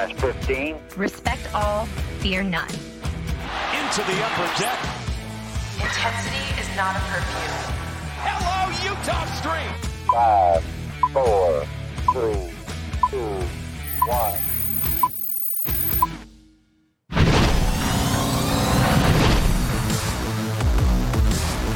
Minus 15. Respect all, fear none. Into the upper deck. Intensity is not a curfew. Hello, Utah Street. Five, four, three, two, one.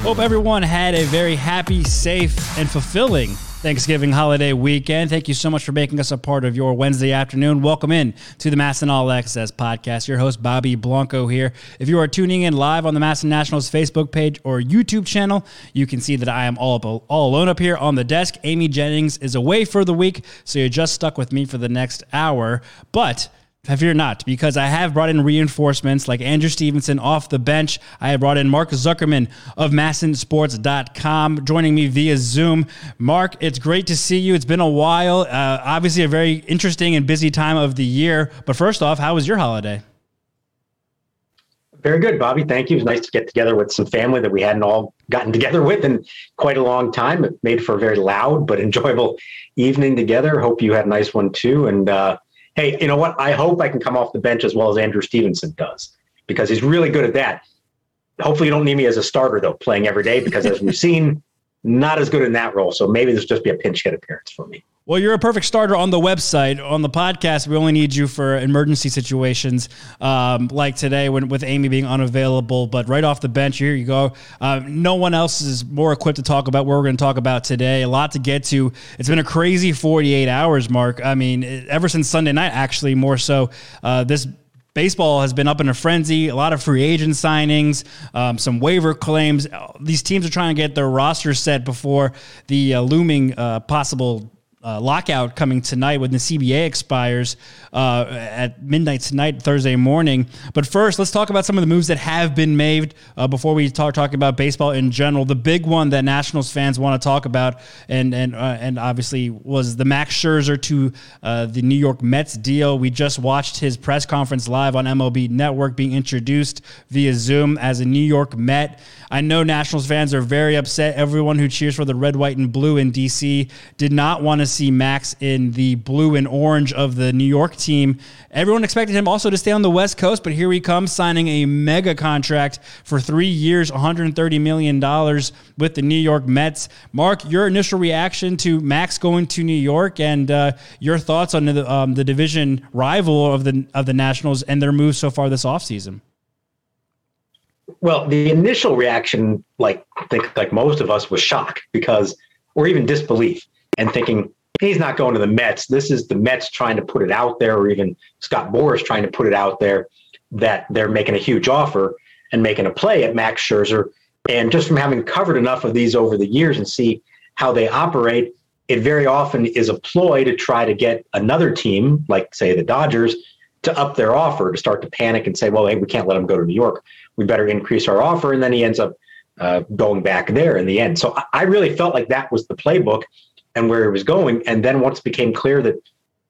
Hope everyone had a very happy, safe, and fulfilling Thanksgiving holiday weekend. Thank you so much for making us a part of your Wednesday afternoon. Welcome in to the MASN All Access podcast. Your host, Bobby Blanco, here. If you are tuning in live on the MASN Nationals Facebook page or YouTube channel, you can see that I am all, all alone up here on the desk. Amy Jennings is away for the week, so you're just stuck with me for the next hour. But I fear not, because I have brought in reinforcements like Andrew Stevenson off the bench. I have brought in Mark Zuckerman of MASNsports.com joining me via Zoom. Mark, it's great to see you. It's been a while. Uh, obviously, a very interesting and busy time of the year. But first off, how was your holiday? Very good, Bobby. Thank you. It was nice to get together with some family that we hadn't all gotten together with in quite a long time. It made for a very loud but enjoyable evening together. Hope you had a nice one too. And uh, hey, you know what? I hope I can come off the bench as well as Andrew Stevenson does because he's really good at that. Hopefully, you don't need me as a starter though, playing every day because as we've seen, not as good in that role. So maybe this will just be a pinch hit appearance for me. Well, you're a perfect starter on the website. On the podcast, we only need you for emergency situations um, like today when with Amy being unavailable. But right off the bench, here you go. Uh, no one else is more equipped to talk about what we're going to talk about today. A lot to get to. It's been a crazy 48 hours, Mark. I mean, ever since Sunday night, actually, more so. Uh, this baseball has been up in a frenzy. A lot of free agent signings, um, some waiver claims. These teams are trying to get their roster set before the uh, looming uh, possible uh, lockout coming tonight when the CBA expires uh, at midnight tonight, Thursday morning. But first, let's talk about some of the moves that have been made uh, before we talk talk about baseball in general. The big one that Nationals fans want to talk about, and and uh, and obviously was the Max Scherzer to uh, the New York Mets deal. We just watched his press conference live on MLB Network, being introduced via Zoom as a New York Met. I know Nationals fans are very upset. Everyone who cheers for the red, white, and blue in DC did not want to see Max in the blue and orange of the New York team. Everyone expected him also to stay on the West Coast, but here he comes signing a mega contract for three years, $130 million with the New York Mets. Mark, your initial reaction to Max going to New York and uh, your thoughts on the, um, the division rival of the, of the Nationals and their moves so far this offseason? Well, the initial reaction, like I think like most of us, was shock because, or even disbelief, and thinking, he's not going to the Mets. This is the Mets trying to put it out there, or even Scott Boras trying to put it out there that they're making a huge offer and making a play at Max Scherzer. And just from having covered enough of these over the years and see how they operate, it very often is a ploy to try to get another team, like say the Dodgers, to up their offer to start to panic and say, well, hey, we can't let him go to New York. We better increase our offer. And then he ends up uh, going back there in the end. So I really felt like that was the playbook and where he was going. And then once it became clear that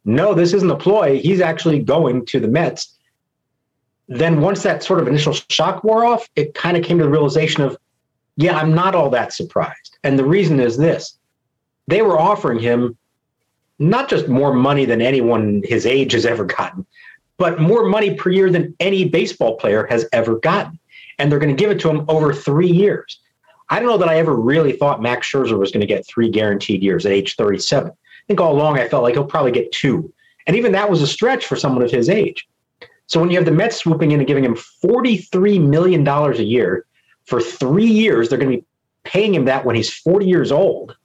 no, this isn't a ploy, he's actually going to the Mets. Then once that sort of initial shock wore off, it kind of came to the realization of, yeah, I'm not all that surprised. And the reason is this they were offering him not just more money than anyone his age has ever gotten, but more money per year than any baseball player has ever gotten. And they're going to give it to him over three years. I don't know that I ever really thought Max Scherzer was going to get three guaranteed years at age 37. I think all along I felt like he'll probably get two. And even that was a stretch for someone of his age. So when you have the Mets swooping in and giving him $43 million a year for three years, they're going to be paying him that when he's 40 years old.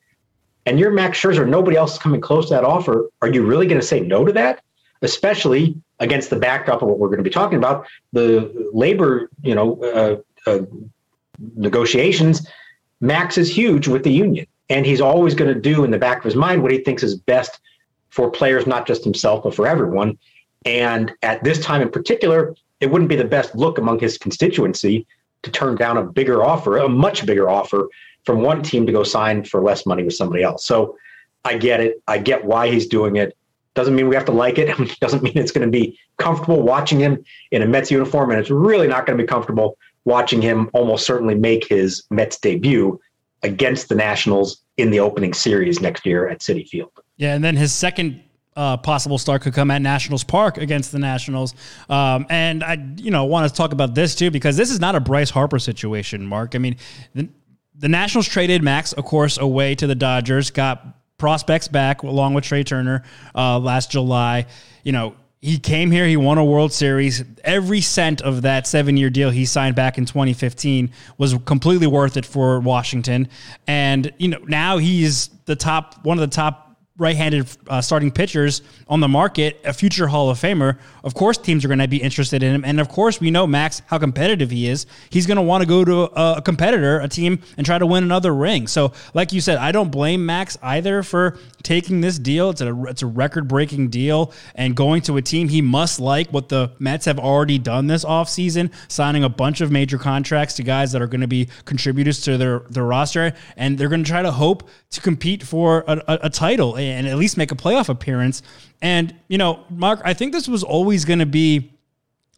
And you're Max Scherzer, nobody else is coming close to that offer. Are you really going to say no to that? Especially against the backdrop of what we're going to be talking about, the labor, you know, uh, uh, negotiations, Max is huge with the union. And he's always going to do in the back of his mind what he thinks is best for players, not just himself, but for everyone. And at this time in particular, it wouldn't be the best look among his constituency to turn down a bigger offer, a much bigger offer from one team to go sign for less money with somebody else. So I get it. I get why he's doing it. Doesn't mean we have to like it. Doesn't mean it's going to be comfortable watching him in a Mets uniform. And it's really not going to be comfortable watching him almost certainly make his Mets debut against the Nationals in the opening series next year at Citi Field. Yeah, and then his second uh, possible start could come at Nationals Park against the Nationals. Um, and I, you know, want to talk about this too because this is not a Bryce Harper situation, Mark. I mean, the, the Nationals traded Max, of course, away to the Dodgers, got prospects back along with Trea Turner uh, last July. You know, he came here, he won a World Series. Every cent of that seven year deal he signed back in 2015 was completely worth it for Washington. And, you know, now he's the top, one of the top right-handed uh, starting pitchers on the market, a future Hall of Famer. Of course, teams are going to be interested in him, and of course, we know Max how competitive he is. He's going to want to go to a, a, competitor, a team, and try to win another ring. So, like you said, I don't blame Max either for taking this deal. It's a it's a record-breaking deal, and going to a team he must like. What the Mets have already done this offseason, signing a bunch of major contracts to guys that are going to be contributors to their their roster, and they're going to try to hope to compete for a, a, a title and at least make a playoff appearance. And, you know, Mark, I think this was always going to be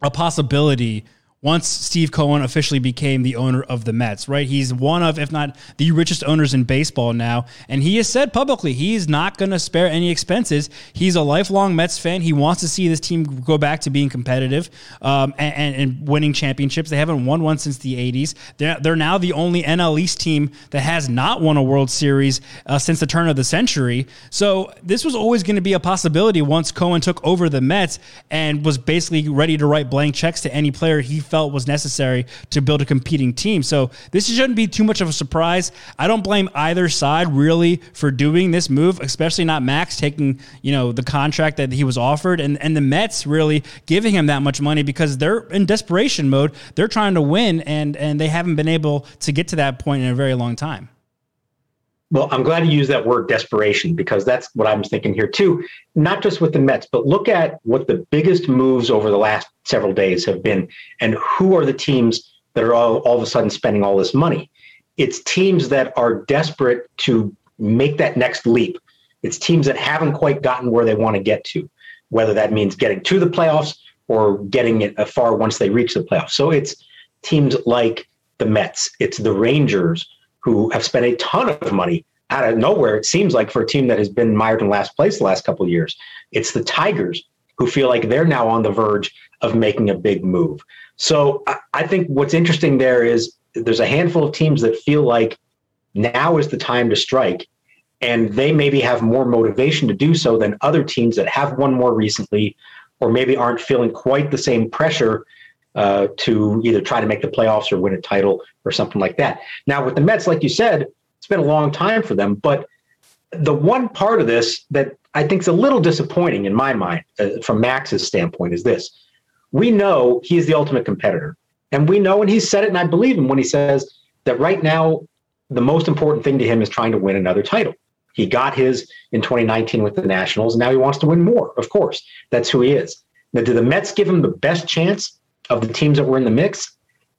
a possibility once Steve Cohen officially became the owner of the Mets, right? He's one of, if not the richest owners in baseball now. And he has said publicly he's not going to spare any expenses. He's a lifelong Mets fan. He wants to see this team go back to being competitive um, and, and, and, winning championships. They haven't won one since the 80s. They're, they're now the only NL East team that has not won a World Series uh, since the turn of the century. So this was always going to be a possibility once Cohen took over the Mets and was basically ready to write blank checks to any player he felt was necessary to build a competing team. So this shouldn't be too much of a surprise. I don't blame either side really for doing this move, especially not Max taking, you know, the contract that he was offered and, and the Mets really giving him that much money because they're in desperation mode. They're trying to win and and they haven't been able to get to that point in a very long time. Well, I'm glad you used that word desperation because that's what I'm thinking here too. Not just with the Mets, but look at what the biggest moves over the last several days have been and who are the teams that are all, all of a sudden spending all this money. It's teams that are desperate to make that next leap. It's teams that haven't quite gotten where they want to get to, whether that means getting to the playoffs or getting it far once they reach the playoffs. So it's teams like the Mets, it's the Rangers who have spent a ton of money out of nowhere. It seems like for a team that has been mired in last place the last couple of years, it's the Tigers who feel like they're now on the verge of making a big move. So I think what's interesting there is there's a handful of teams that feel like now is the time to strike. And they maybe have more motivation to do so than other teams that have won more recently, or maybe aren't feeling quite the same pressure uh, to either try to make the playoffs or win a title or something like that. Now, with the Mets, like you said, it's been a long time for them. But the one part of this that I think is a little disappointing in my mind, uh, from Max's standpoint, is this: we know he is the ultimate competitor, and we know, and he said it, and I believe him when he says that right now the most important thing to him is trying to win another title. He got his in 2019 with the Nationals, and now he wants to win more. Of course, that's who he is. Now, do the Mets give him the best chance? Of the teams that were in the mix?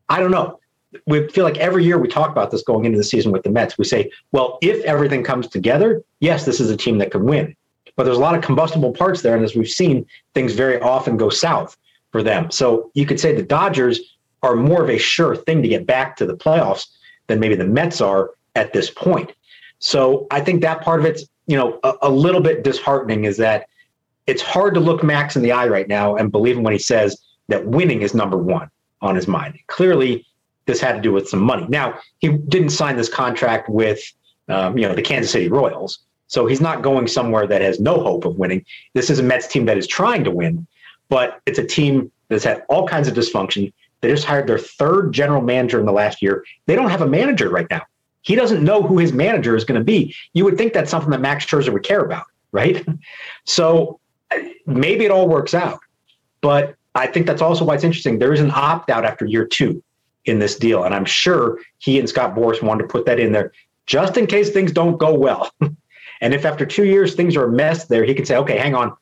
I don't know. We feel like every year we talk about this going into the season with the Mets. We say, well, if everything comes together, yes, this is a team that could win. But there's a lot of combustible parts there. And as we've seen, things very often go south for them. So you could say the Dodgers are more of a sure thing to get back to the playoffs than maybe the Mets are at this point. So I think that part of it's, you know, a, a little bit disheartening is that it's hard to look Max in the eye right now and believe him when he says, that winning is number one on his mind. Clearly, this had to do with some money. Now, he didn't sign this contract with, um, you know, the Kansas City Royals, so he's not going somewhere that has no hope of winning. This is a Mets team that is trying to win, but it's a team that's had all kinds of dysfunction. They just hired their third general manager in the last year. They don't have a manager right now. He doesn't know who his manager is going to be. You would think that's something that Max Scherzer would care about, right? So maybe it all works out, but I think that's also why it's interesting. There is an opt out after year two in this deal. And I'm sure he and Scott Boras wanted to put that in there just in case things don't go well. and if after two years things are a mess there, he can say, okay, hang on,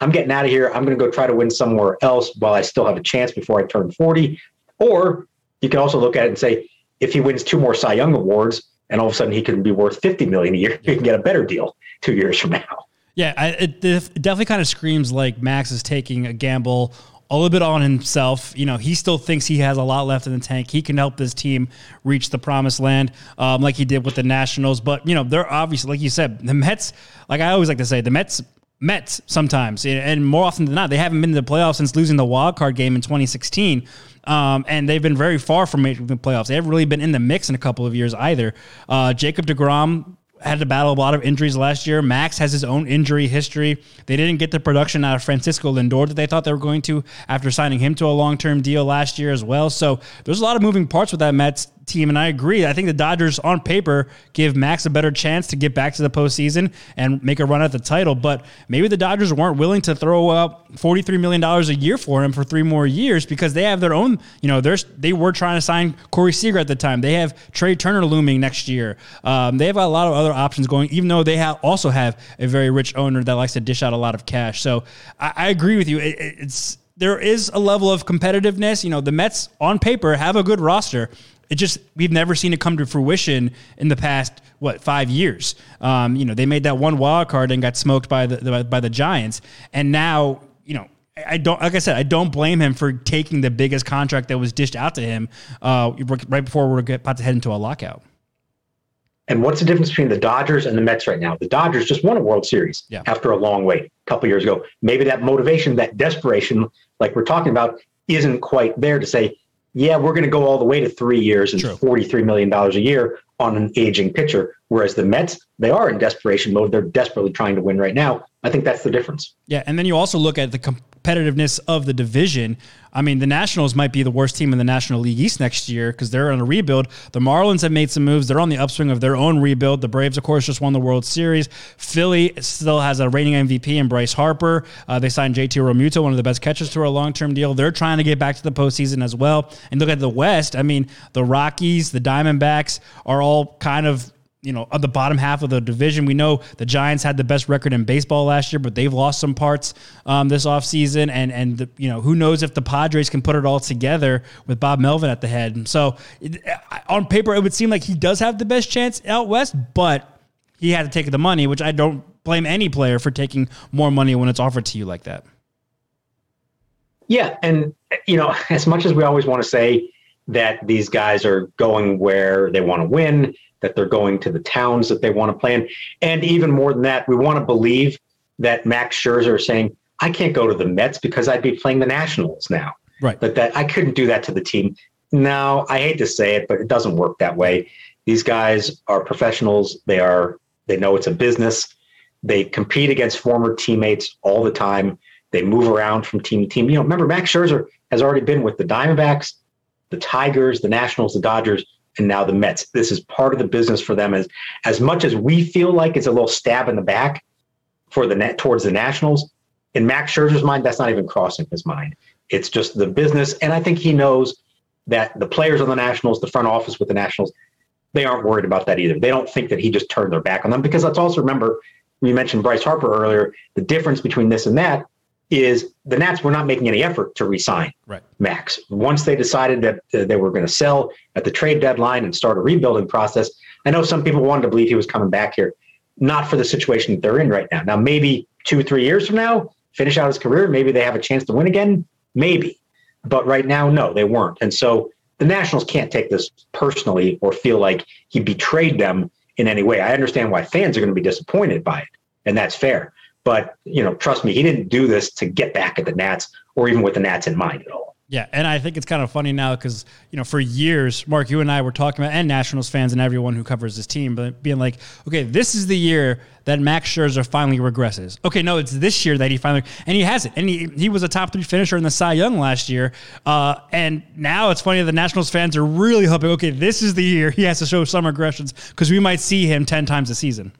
I'm getting out of here. I'm going to go try to win somewhere else while I still have a chance before I turn 40. Or you can also look at it and say, if he wins two more Cy Young awards and all of a sudden he can be worth 50 million a year, he can get a better deal two years from now. Yeah, it definitely kind of screams like Max is taking a gamble a little bit on himself. You know, he still thinks he has a lot left in the tank. He can help this team reach the promised land, um, like he did with the Nationals. But you know, they're obviously, like you said, the Mets. Like I always like to say, the Mets Mets sometimes, and more often than not, they haven't been to the playoffs since losing the wild card game in 2016. Um, and they've been very far from making the playoffs. They haven't really been in the mix in a couple of years either. Uh, Jacob DeGrom had to battle a lot of injuries last year. Max has his own injury history. They didn't get the production out of Francisco Lindor that they thought they were going to after signing him to a long term deal last year as well. So there's a lot of moving parts with that Mets team, and I agree. I think the Dodgers, on paper, give Max a better chance to get back to the postseason and make a run at the title. But maybe the Dodgers weren't willing to throw up $43 million a year for him for three more years because they have their own, you know, they were trying to sign Corey Seager at the time. They have Trea Turner looming next year. Um, they have a lot of other options going, even though they have also have a very rich owner that likes to dish out a lot of cash. So I, I agree with you. It, it's, there is a level of competitiveness. You know, the Mets on paper have a good roster it just we've never seen it come to fruition in the past what five years. Um, you know, they made that one wild card and got smoked by the, the by the Giants, and now you know I don't like I said I don't blame him for taking the biggest contract that was dished out to him uh, right before we're about to head into a lockout. And what's the difference between the Dodgers and the Mets right now? The Dodgers just won a World Series yeah. after a long wait, a couple years ago. Maybe that motivation, that desperation, like we're talking about, isn't quite there to say, yeah, we're going to go all the way to three years and True. $43 million a year on an aging pitcher. Whereas the Mets, they are in desperation mode. They're desperately trying to win right now. I think that's the difference. Yeah. And then you also look at the competitiveness of the division. I mean, the Nationals might be the worst team in the National League East next year because they're on a rebuild. The Marlins have made some moves. They're on the upswing of their own rebuild. The Braves, of course, just won the World Series. Philly still has a reigning MVP in Bryce Harper. Uh, they signed JT Realmuto, one of the best catchers, to a long term deal. They're trying to get back to the postseason as well. And look at the West. I mean, the Rockies, the Diamondbacks are all kind of you know, on the bottom half of the division. We know the Giants had the best record in baseball last year, but they've lost some parts um, this offseason. And, and the, you know, who knows if the Padres can put it all together with Bob Melvin at the head. And So it, on paper, it would seem like he does have the best chance out west, but he had to take the money, which I don't blame any player for taking more money when it's offered to you like that. Yeah. And, you know, as much as we always want to say that these guys are going where they want to win, that they're going to the towns that they want to play in. And even more than that, we want to believe that Max Scherzer is saying, I can't go to the Mets because I'd be playing the Nationals now. Right. But that I couldn't do that to the team. Now, I hate to say it, but it doesn't work that way. These guys are professionals. They are they know it's a business. They compete against former teammates all the time. They move around from team to team. You know, remember Max Scherzer has already been with the Diamondbacks, the Tigers, the Nationals, the Dodgers and now the Mets. This is part of the business for them. As as much as we feel like it's a little stab in the back for the net towards the Nationals, in Max Scherzer's mind, that's not even crossing his mind. It's just the business, and I think he knows that the players on the Nationals, the front office with the Nationals, they aren't worried about that either. They don't think that he just turned their back on them because let's also remember we mentioned Bryce Harper earlier. The difference between this and that is the Nats were not making any effort to resign right. Max. Once they decided that uh, they were going to sell at the trade deadline and start a rebuilding process, I know some people wanted to believe he was coming back here, not for the situation that they're in right now. Now, maybe two, or three years from now, finish out his career, maybe they have a chance to win again, maybe. But right now, no, they weren't. And so the Nationals can't take this personally or feel like he betrayed them in any way. I understand why fans are going to be disappointed by it, and that's fair. But you know, trust me, he didn't do this to get back at the Nats or even with the Nats in mind at all. Yeah, and I think it's kind of funny now because you know for years, Mark, you and I were talking about, and Nationals fans and everyone who covers this team, but being like, okay, this is the year that Max Scherzer finally regresses. Okay, no, it's this year that he finally, and he hasn't, and he he was a top three finisher in the Cy Young last year, uh, and now it's funny that the Nationals fans are really hoping, okay, this is the year he has to show some regressions because we might see him ten times a season.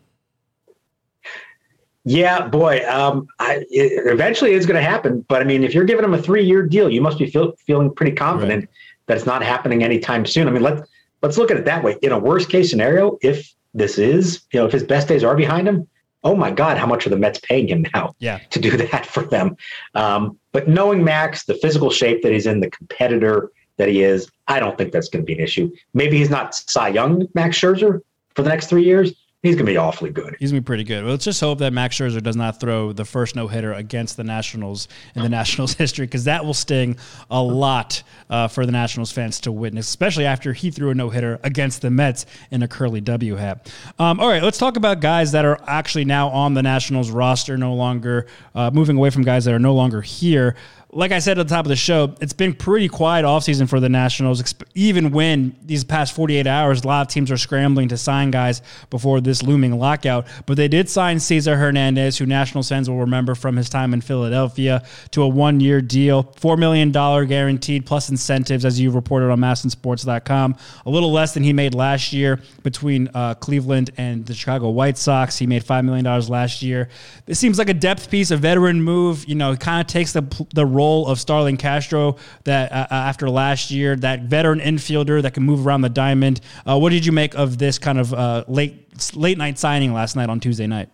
Yeah, boy. Um, I, it, eventually, it's going to happen. But I mean, if you're giving him a three-year deal, you must be feel, feeling pretty confident right. that it's not happening anytime soon. I mean, let's let's look at it that way. In a worst-case scenario, if this is, you know, if his best days are behind him, oh my God, how much are the Mets paying him now? Yeah. to do that for them. Um, but knowing Max, the physical shape that he's in, the competitor that he is, I don't think that's going to be an issue. Maybe he's not Cy Young Max Scherzer for the next three years, he's going to be awfully good. He's gonna be pretty good. Well, let's just hope that Max Scherzer does not throw the first no hitter against the Nationals in the Nationals history, because that will sting a lot uh, for the Nationals fans to witness, especially after he threw a no hitter against the Mets in a curly W hat. Um, all right, let's talk about guys that are actually now on the Nationals roster, no longer uh, moving away from guys that are no longer here like I said at the top of the show, it's been pretty quiet offseason for the Nationals, even when these past 48 hours, a lot of teams are scrambling to sign guys before this looming lockout. But they did sign Cesar Hernandez, who Nationals fans will remember from his time in Philadelphia, to a one year deal, $4 million guaranteed, plus incentives, as you reported on MASNsports.com. A little less than he made last year between uh, Cleveland and the Chicago White Sox. He made $5 million last year. It seems like a depth piece, a veteran move. You know, kind of takes the, the role role of Starlin Castro that uh, uh, after last year, that veteran infielder that can move around the diamond. Uh, what did you make of this kind of uh, late late night signing last night on Tuesday night?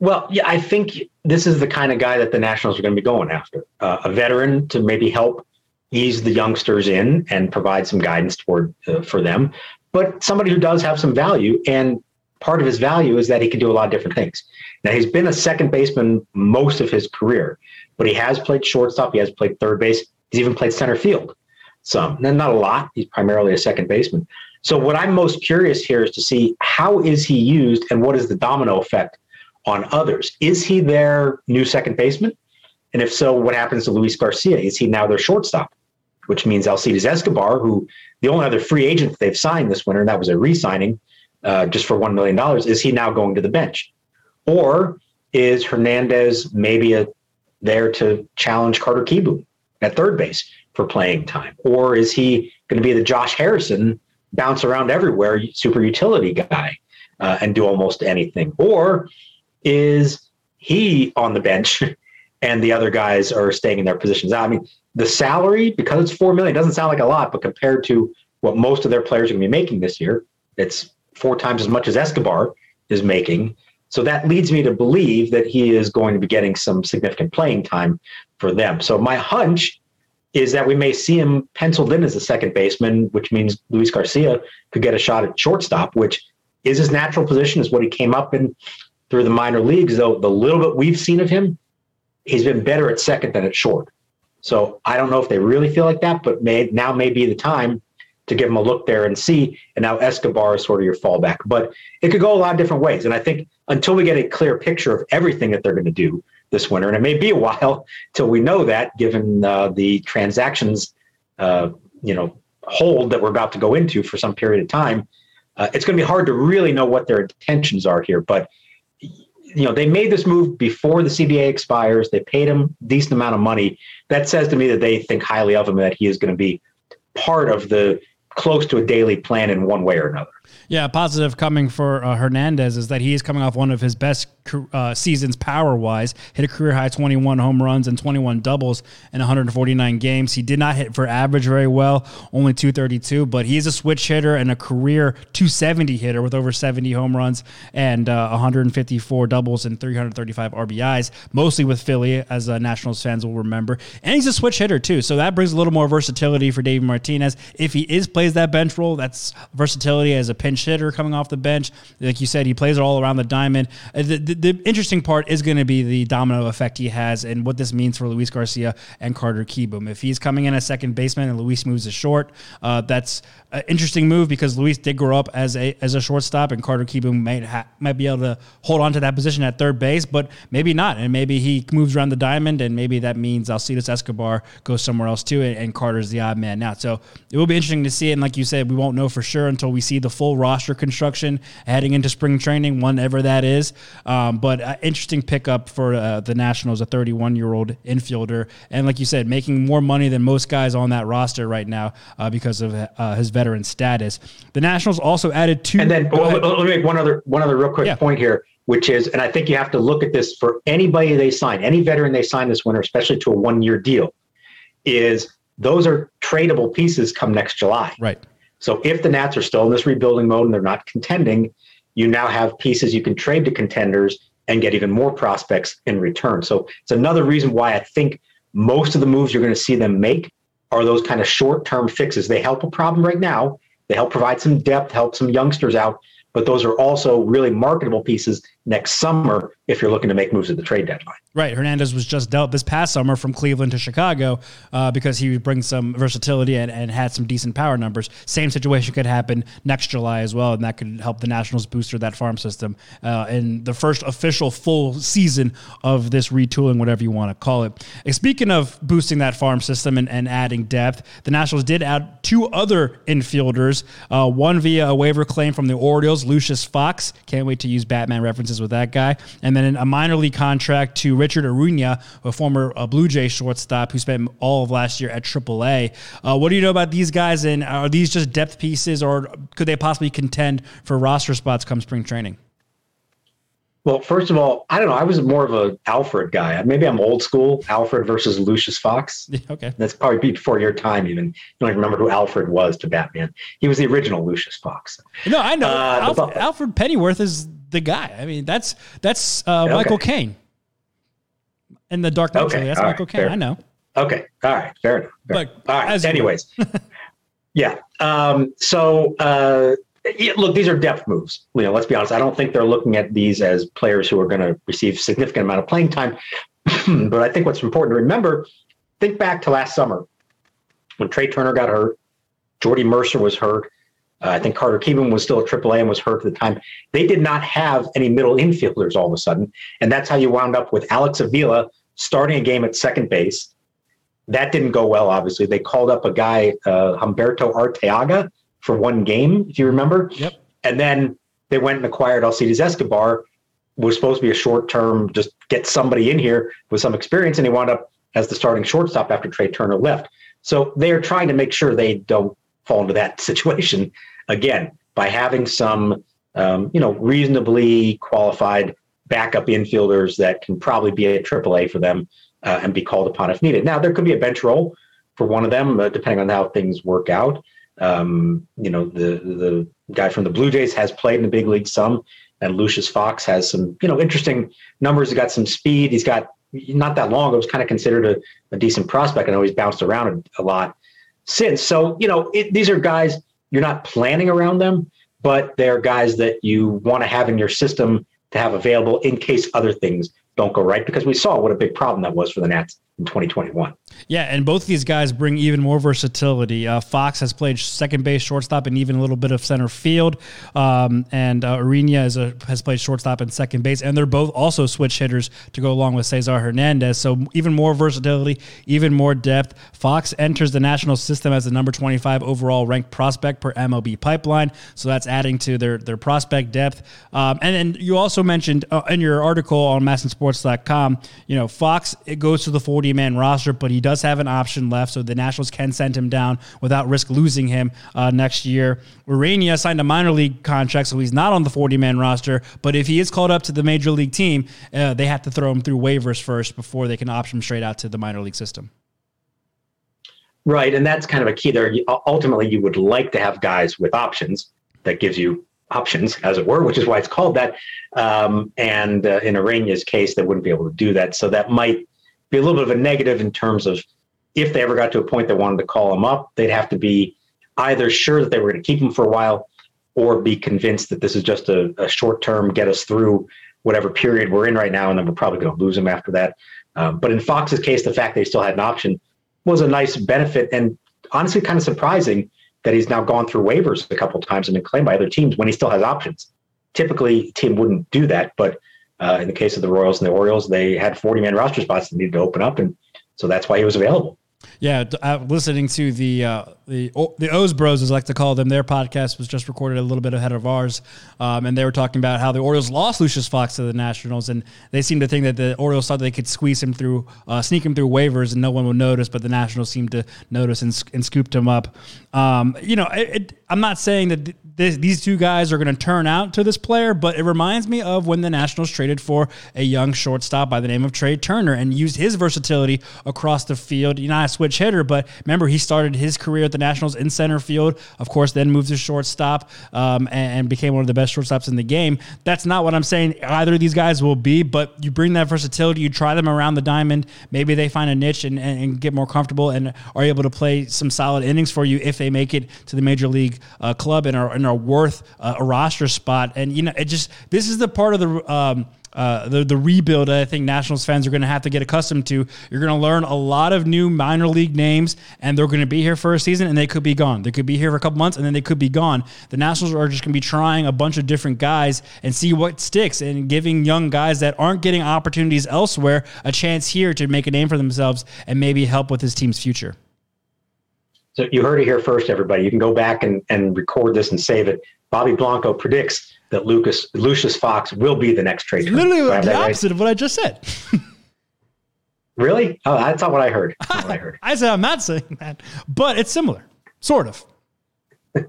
Well, yeah, I think this is the kind of guy that the Nationals are going to be going after. Uh, a veteran to maybe help ease the youngsters in and provide some guidance toward uh, for them, but somebody who does have some value. And part of his value is that he can do a lot of different things. Now he's been a second baseman most of his career but he has played shortstop. He has played third base. He's even played center field some. And not a lot. He's primarily a second baseman. So what I'm most curious here is to see how is he used and what is the domino effect on others. Is he their new second baseman? And if so, what happens to Luis Garcia? Is he now their shortstop? Which means Alcides Escobar, who the only other free agent they've signed this winter, and that was a re-signing uh, just for $1 million, is he now going to the bench? Or is Hernandez maybe a there to challenge Carter Kieboom at third base for playing time? Or is he going to be the Josh Harrison, bounce around everywhere, super utility guy uh, and do almost anything? Or is he on the bench and the other guys are staying in their positions? I mean, the salary, because it's four million, doesn't sound like a lot, but compared to what most of their players are going to be making this year, it's four times as much as Escobar is making. So that leads me to believe that he is going to be getting some significant playing time for them. So my hunch is that we may see him penciled in as a second baseman, which means Luis Garcia could get a shot at shortstop, which is his natural position, is what he came up in through the minor leagues. Though the little bit we've seen of him, he's been better at second than at short. So I don't know if they really feel like that, but may, now may be the time to give him a look there and see. And now Escobar is sort of your fallback. But it could go a lot of different ways. And I think until we get a clear picture of everything that they're going to do this winter, and it may be a while till we know that, given uh, the transactions, uh, you know, hold that we're about to go into for some period of time, uh, it's going to be hard to really know what their intentions are here. But you know, they made this move before the CBA expires. They paid him a decent amount of money. That says to me that they think highly of him, that he is going to be part of the close to a daily plan in one way or another. Yeah, a positive coming for uh, Hernandez is that he is coming off one of his best uh, seasons power wise. Hit a career high 21 home runs and 21 doubles in 149 games. He did not hit for average very well, only 232, but he's a switch hitter and a career 270 hitter with over 70 home runs and uh, 154 doubles and 335 RBIs, mostly with Philly, as uh, Nationals fans will remember. And he's a switch hitter too, so that brings a little more versatility for David Martinez. If he is plays that bench role, that's versatility as a pinch pinch hitter coming off the bench. Like you said, he plays it all around the diamond. Uh, the, the, the interesting part is going to be the domino effect he has and what this means for Luis Garcia and Carter Kieboom. If he's coming in as second baseman and Luis moves to short, uh, that's an interesting move because Luis did grow up as a as a shortstop and Carter Kieboom might ha- might be able to hold on to that position at third base, but maybe not. And maybe he moves around the diamond, and maybe that means Alcides Escobar goes somewhere else too, and, and Carter's the odd man out. So it will be interesting to see it. And like you said, we won't know for sure until we see the full roster construction heading into spring training, whenever that is. Um, but uh, interesting pickup for uh, the Nationals, a 31 year old infielder, and like you said, making more money than most guys on that roster right now uh, because of uh, his veteran status. The Nationals also added two. And then well, let me make one other one other real quick yeah. point here, which is, and I think you have to look at this for anybody they sign, any veteran they sign this winter, especially to a one year deal, is those are tradable pieces come next July. Right. So if the Nats are still in this rebuilding mode and they're not contending, you now have pieces you can trade to contenders and get even more prospects in return. So it's another reason why I think most of the moves you're going to see them make are those kind of short term fixes. They help a problem right now. They help provide some depth, help some youngsters out. but those are also really marketable pieces next summer if you're looking to make moves at the trade deadline. Right. Hernandez was just dealt this past summer from Cleveland to Chicago uh, because he brings some versatility and, and had some decent power numbers. Same situation could happen next July as well, and that could help the Nationals booster that farm system uh, in the first official full season of this retooling, whatever you want to call it. And speaking of boosting that farm system and, and adding depth, the Nationals did add two other infielders, uh, one via a waiver claim from the Orioles, Lucius Fox. Can't wait to use Batman references with that guy. And then a minor league contract to Richard Ureña, a former uh, Blue Jay shortstop who spent all of last year at AAA. Uh, what do you know about these guys? And are these just depth pieces, or could they possibly contend for roster spots come spring training? Well, first of all, I don't know. I was more of a Alfred guy. Maybe I'm old school. Alfred versus Lucius Fox. okay. That's probably before your time. Even you don't even remember who Alfred was to Batman. He was the original Lucius Fox. No, I know. Uh, Alf- the- Alfred Pennyworth is the guy. I mean, that's that's uh, Michael Okay. Caine in the Dark Knight. Okay. That's all Michael right, Caine. fair. I know. Okay. All right. Fair enough. Fair But all right. Anyways, yeah. Um, so uh, yeah, look, these are depth moves. You know, let's be honest. I don't think they're looking at these as players who are going to receive significant amount of playing time. but I think what's important to remember, think back to last summer when Trea Turner got hurt, Jordy Mercer was hurt. Uh, I think Carter Kieboom was still at AAA and was hurt at the time. They did not have any middle infielders all of a sudden, and that's how you wound up with Alex Avila starting a game at second base. That didn't go well. Obviously, they called up a guy, uh, Humberto Arteaga, for one game, if you remember. Yep. And then they went and acquired Alcides Escobar. Was supposed to be a short term, just get somebody in here with some experience, and he wound up as the starting shortstop after Trea Turner left. So they are trying to make sure they don't fall into that situation again by having some, um, you know, reasonably qualified backup infielders that can probably be at AAA for them uh, and be called upon if needed. Now there could be a bench role for one of them, uh, depending on how things work out. Um, you know, the the guy from the Blue Jays has played in the big league some, and Lucius Fox has some, you know, interesting numbers. He's got some speed. He's got not that long. It was kind of considered a, a decent prospect. I know he's bounced around a, a lot since. So, you know, it, these are guys you're not planning around them, but they're guys that you want to have in your system to have available in case other things don't go right. Because we saw what a big problem that was for the Nats in 2021. Yeah, and both these guys bring even more versatility. Uh, Fox has played second base, shortstop, and even a little bit of center field. Um, and uh, Ureña a, has played shortstop and second base. And they're both also switch hitters to go along with Cesar Hernandez. So even more versatility, even more depth. Fox enters the national system as the number 25 overall ranked prospect per MLB pipeline. So that's adding to their, their prospect depth. Um, and then you also mentioned uh, in your article on MASNsports.com, you know, Fox, it goes to the 40 man roster, but he does have an option left. So the Nationals can send him down without risk losing him uh, next year. Ureña signed a minor league contract, so he's not on the 40 man roster. But if he is called up to the major league team, uh, they have to throw him through waivers first before they can option him straight out to the minor league system. Right. And that's kind of a key there. Ultimately, you would like to have guys with options that gives you options, as it were, which is why it's called that. Um, and uh, in Ureña's case, they wouldn't be able to do that. So that might be a little bit of a negative in terms of if they ever got to a point they wanted to call him up, they'd have to be either sure that they were going to keep him for a while or be convinced that this is just a, a short term, get us through whatever period we're in right now, and then we're probably going to lose him after that. Um, but in Fox's case, the fact that he still had an option was a nice benefit and honestly kind of surprising that he's now gone through waivers a couple times and been claimed by other teams when he still has options. Typically, team wouldn't do that, but uh, in the case of the Royals and the Orioles, they had 40 man roster spots that needed to open up, and so that's why he was available. Yeah, uh, listening to the uh, the the O's Bros, as I like to call them, their podcast was just recorded a little bit ahead of ours, um, and they were talking about how the Orioles lost Lucius Fox to the Nationals, and they seemed to think that the Orioles thought they could squeeze him through, uh, sneak him through waivers, and no one would notice, but the Nationals seemed to notice and, and scooped him up. Um, you know, it, it, I'm not saying that th- th- these two guys are going to turn out to this player, but it reminds me of when the Nationals traded for a young shortstop by the name of Trea Turner and used his versatility across the field. You know, a switch hitter, but remember, he started his career at the Nationals in center field. Of course, then moved to shortstop um, and, and became one of the best shortstops in the game. That's not what I'm saying either of these guys will be, but you bring that versatility, you try them around the diamond. Maybe they find a niche and, and, and get more comfortable and are able to play some solid innings for you if they make it to the major league uh, club and are, and are worth a roster spot. And, you know, it just, this is the part of the, um, uh, the the rebuild that I think Nationals fans are going to have to get accustomed to. You're going to learn a lot of new minor league names, and they're going to be here for a season, and they could be gone. They could be here for a couple months, and then they could be gone. The Nationals are just going to be trying a bunch of different guys and see what sticks, and giving young guys that aren't getting opportunities elsewhere a chance here to make a name for themselves and maybe help with his team's future. So you heard it here first, everybody. You can go back and, and record this and save it. Bobby Blanco predicts that Lucas Lucius Fox will be the next trade. Literally Do I have the right? opposite of what I just said. Really? Oh, that's not what I heard. That's not what I heard. I said I'm not saying that, but it's similar, sort of.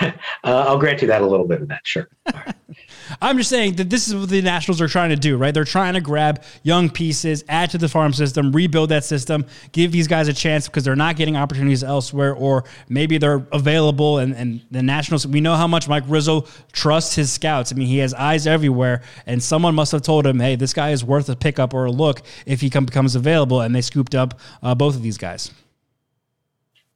Uh, I'll grant you that a little bit of that. Sure. I'm just saying that this is what the Nationals are trying to do, right? They're trying to grab young pieces, add to the farm system, rebuild that system, give these guys a chance because they're not getting opportunities elsewhere, or maybe they're available. And, and the Nationals, we know how much Mike Rizzo trusts his scouts. I mean, he has eyes everywhere, and someone must have told him, hey, this guy is worth a pickup or a look if he come, becomes available. And they scooped up uh, both of these guys.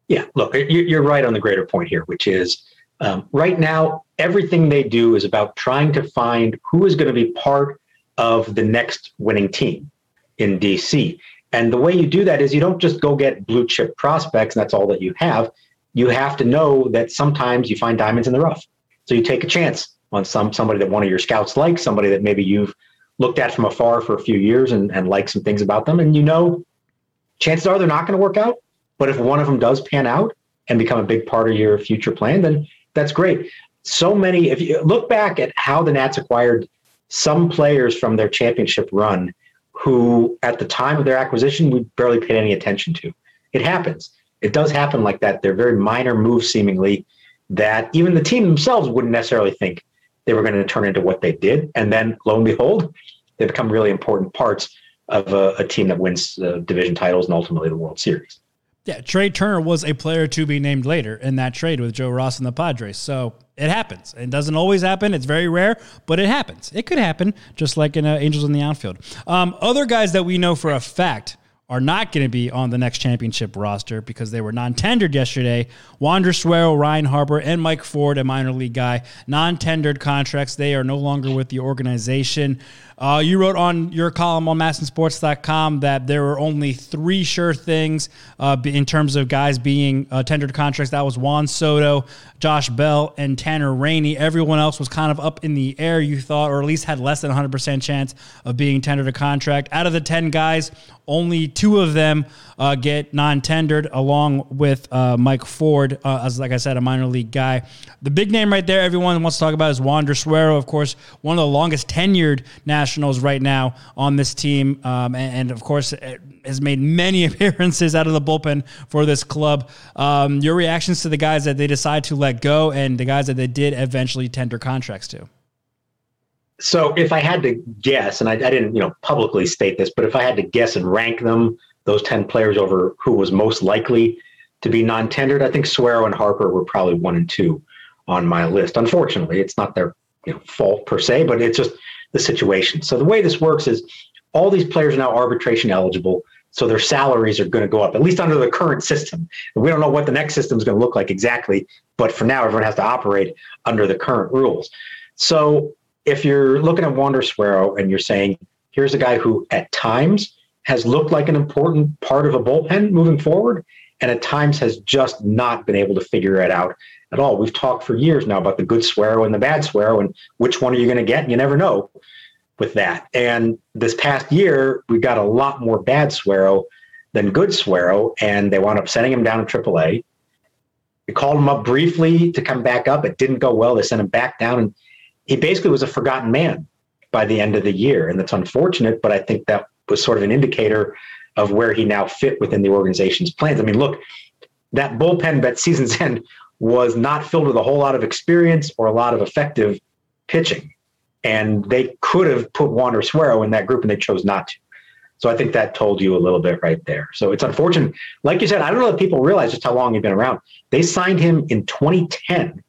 Yeah, look, you- you're right on the greater point here, which is um, right now, everything they do is about trying to find who is going to be part of the next winning team in DC. And the way you do that is you don't just go get blue chip prospects and that's all that you have. You have to know that sometimes you find diamonds in the rough. So you take a chance on some somebody that one of your scouts likes, somebody that maybe you've looked at from afar for a few years and, and like some things about them. And you know, chances are they're not going to work out. But if one of them does pan out and become a big part of your future plan, then that's great. So many, if you look back at how the Nats acquired some players from their championship run who at the time of their acquisition we barely paid any attention to. It happens. It does happen like that. They're very minor moves, seemingly, that even the team themselves wouldn't necessarily think they were going to turn into what they did. And then lo and behold, they become really important parts of a, a team that wins uh, division titles and ultimately the World Series. Yeah, Trea Turner was a player to be named later in that trade with Joe Ross and the Padres. So it happens. It doesn't always happen. It's very rare, but it happens. It could happen, just like in uh, Angels in the outfield. Um, other guys that we know for a fact are not going to be on the next championship roster because they were non-tendered yesterday. Wander Suero, Ryan Harper, and Mike Ford, a minor league guy, non-tendered contracts. They are no longer with the organization. Uh, you wrote on your column on MASNsports.com that there were only three sure things uh, in terms of guys being uh, tendered contracts. That was Juan Soto, Josh Bell, and Tanner Rainey. Everyone else was kind of up in the air, you thought, or at least had less than 100% chance of being tendered a contract. Out of the 10 guys, only two of them uh, get non-tendered, along with uh, Mike Ford, uh, as like I said, a minor league guy. The big name right there, everyone wants to talk about is Wander Suero, of course, one of the longest tenured Right now on this team, um, and, and, of course has made many appearances out of the bullpen for this club. Um, your reactions to the guys that they decide to let go, and the guys that they did eventually tender contracts to. So if I had to guess, and I, I, didn't, you know, publicly state this, but if I had to guess and rank them, those 10 players over who was most likely to be non-tendered, I think Suero and Harper were probably one and two on my list. Unfortunately, it's not their you know, fault per se, but it's just the situation. So the way this works is all these players are now arbitration eligible. So their salaries are going to go up, at least under the current system. We don't know what the next system is going to look like exactly, but for now, everyone has to operate under the current rules. So if you're looking at Wander Suero and you're saying, here's a guy who at times has looked like an important part of a bullpen moving forward, and at times has just not been able to figure it out at all. We've talked for years now about the good Suero and the bad Suero, and which one are you going to get? And you never know with that. And this past year, we got a lot more bad Suero than good Suero, and they wound up sending him down to AAA. We called him up briefly to come back up. It didn't go well. They sent him back down, and he basically was a forgotten man by the end of the year. And that's unfortunate, but I think that was sort of an indicator of where he now fit within the organization's plans. I mean, look, that bullpen at season's end was not filled with a whole lot of experience or a lot of effective pitching. And they could have put Wander Suero in that group and they chose not to. So I think that told you a little bit right there. So it's unfortunate. Like you said, I don't know if people realize just how long he's been around. They signed him in 2010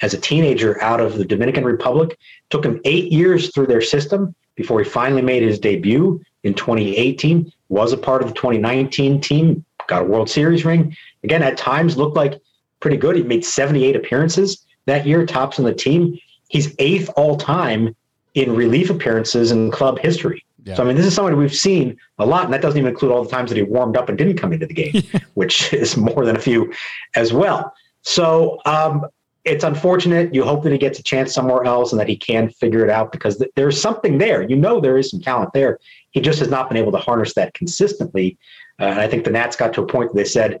as a teenager out of the Dominican Republic. Took him eight years through their system before he finally made his debut in 2018. Was a part of the 2019 team, got a World Series ring. Again, at times looked like pretty good. He made 78 appearances that year, tops on the team. He's eighth all time in relief appearances in club history. Yeah. So I mean, this is somebody we've seen a lot, and that doesn't even include all the times that he warmed up and didn't come into the game, which is more than a few as well. So um, it's unfortunate. You hope that he gets a chance somewhere else and that he can figure it out because th- there's something there. You know, there is some talent there. He just has not been able to harness that consistently. Uh, and I think the Nats got to a point where they said,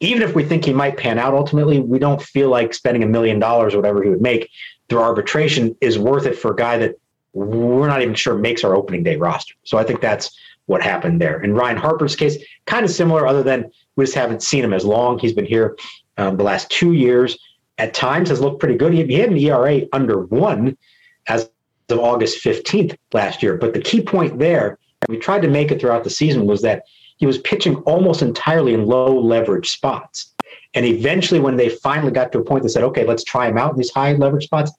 even if we think he might pan out ultimately, we don't feel like spending a million dollars or whatever he would make through arbitration is worth it for a guy that we're not even sure makes our opening day roster. So I think that's what happened there. In Ryan Harper's case, kind of similar, other than we just haven't seen him as long. He's been here um, the last two years. At times has looked pretty good. He, he had an ERA under one as of August 15th last year. But the key point there, we tried to make it throughout the season, was that he was pitching almost entirely in low leverage spots. And eventually, when they finally got to a point that said, okay, let's try him out in these high leverage spots,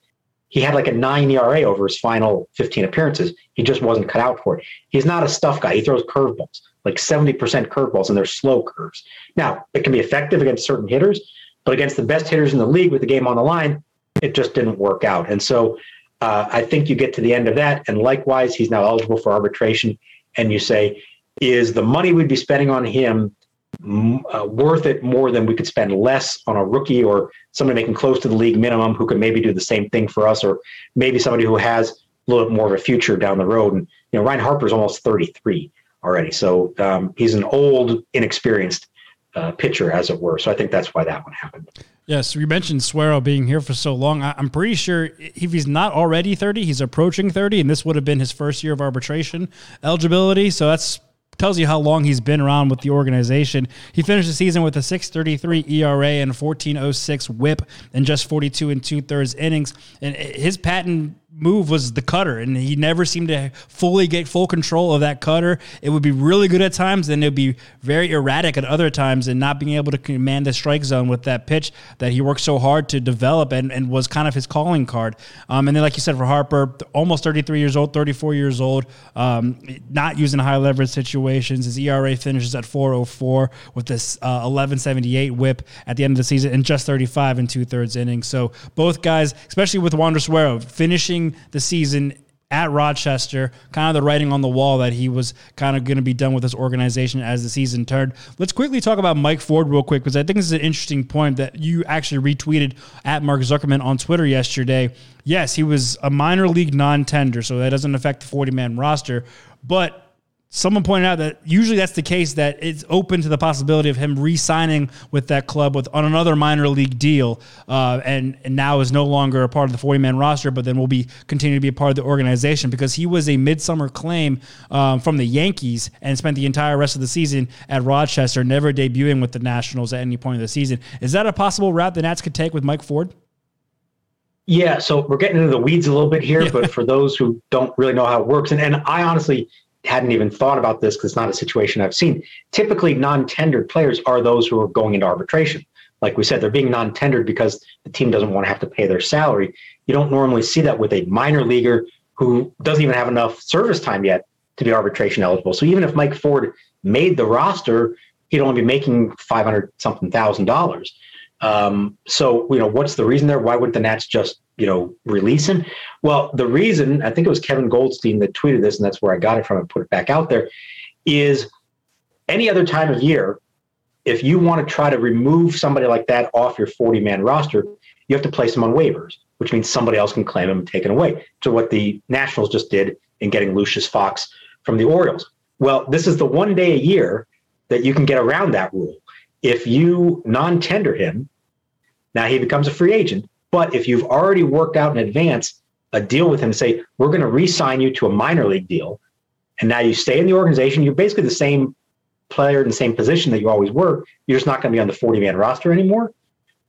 he had like a nine ERA over his final 15 appearances. He just wasn't cut out for it. He's not a stuff guy. He throws curveballs, like 70% curveballs, and they're slow curves. Now, it can be effective against certain hitters, but against the best hitters in the league with the game on the line, it just didn't work out. And so uh, I think you get to the end of that. And likewise, he's now eligible for arbitration. And you say, is the money we'd be spending on him uh, worth it more than we could spend less on a rookie or somebody making close to the league minimum who could maybe do the same thing for us, or maybe somebody who has a little bit more of a future down the road. And you know, Ryan Harper's almost 33 already, so um, he's an old, inexperienced uh, pitcher, as it were. So I think that's why that one happened. Yes, you mentioned Suero being here for so long. I, am pretty sure if he's not already 30, he's approaching 30, and this would have been his first year of arbitration eligibility. So that's tells you how long he's been around with the organization. He finished the season with a 6.33 ERA and 14.06 WHIP in just 42 and two thirds innings. And his patent move was the cutter, and he never seemed to fully get full control of that cutter. It would be really good at times, and it would be very erratic at other times, and not being able to command the strike zone with that pitch that he worked so hard to develop and, and was kind of his calling card. Um, and then, like you said, for Harper, almost 33 years old, 34 years old, um, not using high leverage situations. His ERA finishes at 404 with this uh, 1178 whip at the end of the season and just 35 and two thirds innings. So both guys, especially with Wander Suero, finishing the season at Rochester, kind of the writing on the wall that he was kind of going to be done with this organization as the season turned. Let's quickly talk about Mike Ford real quick because I think this is an interesting point that you actually retweeted at Mark Zuckerman on Twitter yesterday. Yes, he was a minor league non-tender, so that doesn't affect the 40-man roster, but someone pointed out that usually that's the case that it's open to the possibility of him re-signing with that club with on another minor league deal uh, and, and now is no longer a part of the 40 man roster but then will be continue to be a part of the organization because he was a midsummer claim um, from the yankees and spent the entire rest of the season at rochester never debuting with the nationals at any point of the season is that a possible route the nats could take with mike ford yeah, so we're getting into the weeds a little bit here, yeah. but for those who don't really know how it works, and, and I honestly hadn't even thought about this because it's not a situation I've seen. Typically, non-tendered players are those who are going into arbitration. Like we said, they're being non-tendered because the team doesn't want to have to pay their salary. You don't normally see that with a minor leaguer who doesn't even have enough service time yet to be arbitration eligible. So even if Mike Ford made the roster, he'd only be making five hundred something thousand dollars. Um, so you know, what's the reason there? Why wouldn't the Nats just you know, releasing? Well, the reason I think it was Kevin Goldstein that tweeted this, and that's where I got it from and put it back out there, is any other time of year, if you want to try to remove somebody like that off your 40 man roster, you have to place them on waivers, which means somebody else can claim them and take it away. So what the Nationals just did in getting Lucius Fox from the Orioles. Well, this is the one day a year that you can get around that rule. If you non-tender him, now he becomes a free agent. But if you've already worked out in advance a deal with him, and say, we're going to re sign you to a minor league deal, and now you stay in the organization, you're basically the same player in the same position that you always were. You're just not going to be on the 40 man roster anymore.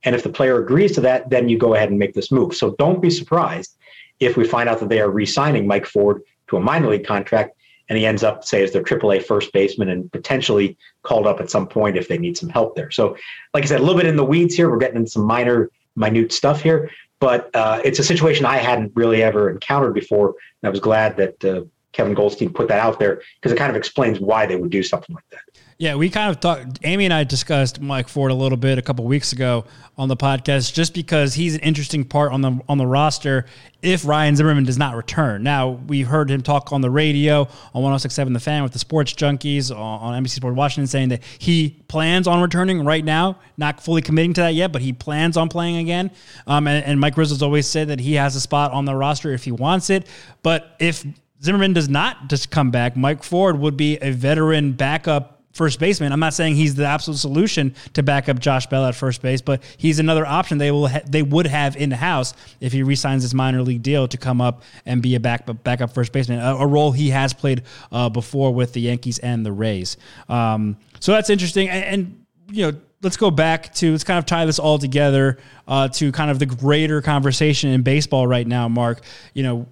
And if the player agrees to that, then you go ahead and make this move. So don't be surprised if we find out that they are re signing Mike Ford to a minor league contract and he ends up, say, as their AAA first baseman and potentially called up at some point if they need some help there. So, like I said, a little bit in the weeds here. We're getting into some minor, minute stuff here, but uh, it's a situation I hadn't really ever encountered before. And I was glad that uh, Kevin Goldstein put that out there because it kind of explains why they would do something like that. Yeah, we kind of talked. Amy and I discussed Mike Ford a little bit a couple weeks ago on the podcast, just because he's an interesting part on the on the roster. If Ryan Zimmerman does not return, now we heard him talk on the radio on 106.7 The Fan with the Sports Junkies on, on NBC Sport Washington, saying that he plans on returning right now, not fully committing to that yet, but he plans on playing again. Um, and, and Mike Rizzo's always said that he has a spot on the roster if he wants it. But if Zimmerman does not just come back, Mike Ford would be a veteran backup first baseman. I'm not saying he's the absolute solution to back up Josh Bell at first base, but he's another option they will ha- they would have in the house if he resigns his minor league deal to come up and be a back backup first baseman, a, a role he has played uh, before with the Yankees and the Rays. Um, so that's interesting, and, and you know let's go back to let's kind of tie this all together uh, to kind of the greater conversation in baseball right now, Mark. You know,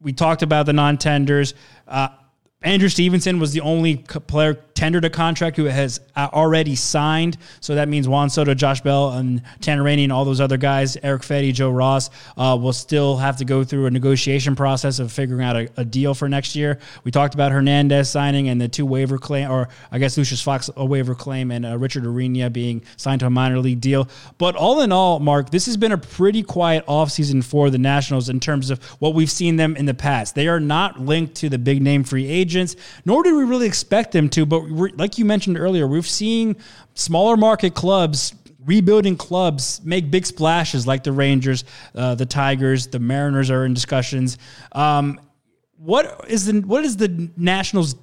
we talked about the non-tenders. Uh, Andrew Stevenson was the only player tendered a contract who has uh, already signed. So that means Juan Soto, Josh Bell, and Tanner Rainey, and all those other guys, Eric Fedde, Joe Ross, uh, will still have to go through a negotiation process of figuring out a, a, deal for next year. We talked about Hernandez signing and the two waiver claim, or I guess Lucius Fox a waiver claim, and uh, Richard Ureña being signed to a minor league deal. But all in all, Mark, this has been a pretty quiet offseason for the Nationals in terms of what we've seen them in the past. They are not linked to the big name free agents, nor did we really expect them to, but like you mentioned earlier, we've seen smaller market clubs rebuilding clubs make big splashes like the Rangers, uh, the Tigers, the Mariners are in discussions. Um, what is the what is the Nationals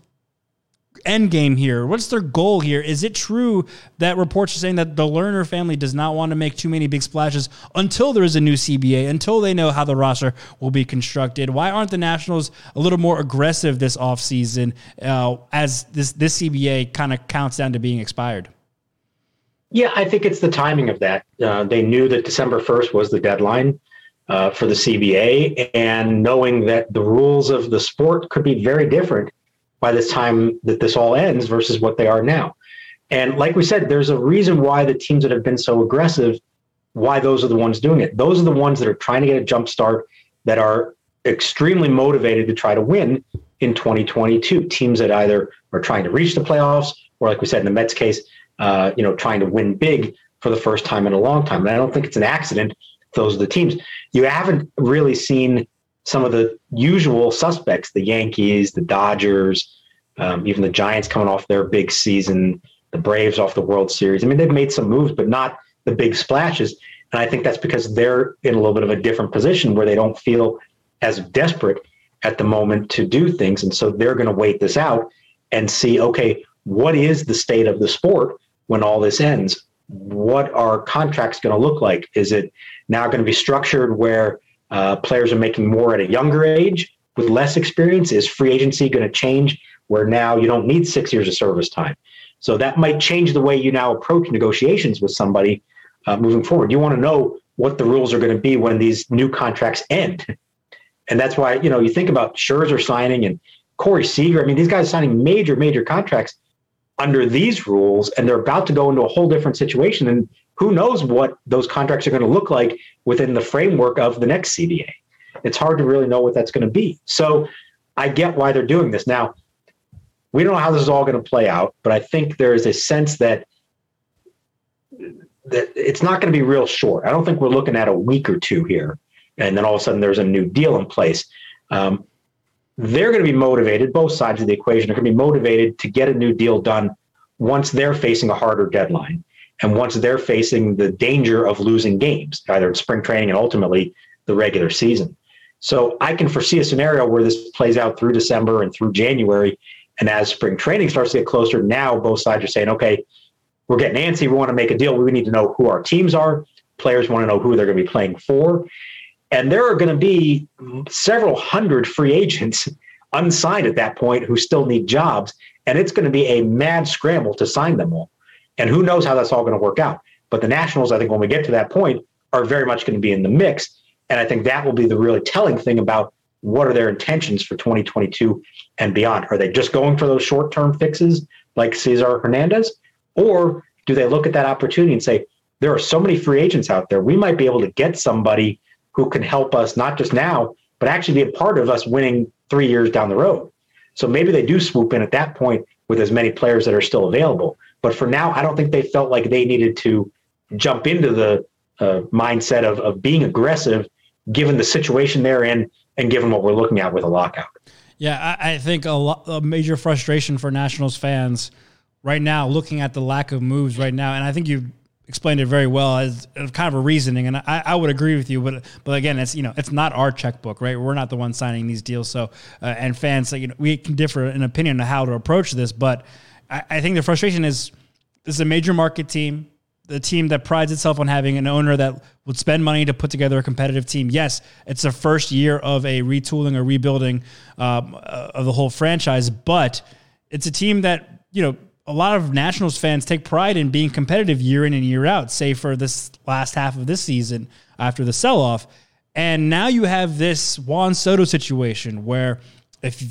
end game here? What's their goal here? Is it true that reports are saying that the Lerner family does not want to make too many big splashes until there is a new CBA, until they know how the roster will be constructed? Why aren't the Nationals a little more aggressive this offseason uh, as this, this CBA kind of counts down to being expired? Yeah, I think it's the timing of that. Uh, they knew that December 1st was the deadline. Uh, for the CBA, and knowing that the rules of the sport could be very different by this time that this all ends versus what they are now. And like we said, there's a reason why the teams that have been so aggressive, why those are the ones doing it. Those are the ones that are trying to get a jump start, that are extremely motivated to try to win in 2022. Teams that either are trying to reach the playoffs, or like we said in the Mets case, uh, you know, trying to win big for the first time in a long time. And I don't think it's an accident. Those are the teams. You haven't really seen some of the usual suspects, the Yankees, the Dodgers, um, even the Giants coming off their big season, the Braves off the World Series. I mean, they've made some moves, but not the big splashes. And I think that's because they're in a little bit of a different position where they don't feel as desperate at the moment to do things. And so they're going to wait this out and see, okay, what is the state of the sport when all this ends? What are contracts going to look like? Is it now going to be structured where uh, players are making more at a younger age with less experience. Is free agency going to change where now you don't need six years of service time? So that might change the way you now approach negotiations with somebody uh, moving forward. You want to know what the rules are going to be when these new contracts end. And that's why, you know, you think about Scherzer signing and Corey Seager. I mean, these guys signing major, major contracts under these rules, and they're about to go into a whole different situation. And who knows what those contracts are going to look like within the framework of the next CBA. It's hard to really know what that's going to be. So I get why they're doing this. Now, we don't know how this is all going to play out, but I think there is a sense that that it's not going to be real short. I don't think we're looking at a week or two here, and then all of a sudden there's a new deal in place. Um, they're going to be motivated. Both sides of the equation are going to be motivated to get a new deal done once they're facing a harder deadline. And once they're facing the danger of losing games, either in spring training and ultimately the regular season. So I can foresee a scenario where this plays out through December and through January. And as spring training starts to get closer, now both sides are saying, okay, we're getting antsy. We want to make a deal. We need to know who our teams are. Players want to know who they're going to be playing for. And there are going to be several hundred free agents unsigned at that point who still need jobs. And it's going to be a mad scramble to sign them all. And who knows how that's all going to work out. But the Nationals, I think, when we get to that point, are very much going to be in the mix. And I think that will be the really telling thing about what are their intentions for 2022 and beyond? Are they just going for those short term fixes like Cesar Hernandez? Or do they look at that opportunity and say, there are so many free agents out there, we might be able to get somebody who can help us not just now, but actually be a part of us winning three years down the road? So maybe they do swoop in at that point with as many players that are still available. But for now, I don't think they felt like they needed to jump into the uh, mindset of, of being aggressive given the situation they're in and given what we're looking at with a lockout. Yeah, I, I think a, lo- a major frustration for Nationals fans right now, looking at the lack of moves right now, and I think you explained it very well as, kind of a reasoning, and I, I, would agree with you. But but again, it's you know it's not our checkbook, right? We're not the ones signing these deals. So uh, and fans, you know, we can differ in opinion on how to approach this, but I, I think the frustration is this is a major market team the team that prides itself on having an owner that would spend money to put together a competitive team. Yes, it's the first year of a retooling or rebuilding um, uh, of the whole franchise, but it's a team that you know a lot of Nationals fans take pride in being competitive year in and year out. Say for this last half of this season after the sell off, and now you have this Juan Soto situation where if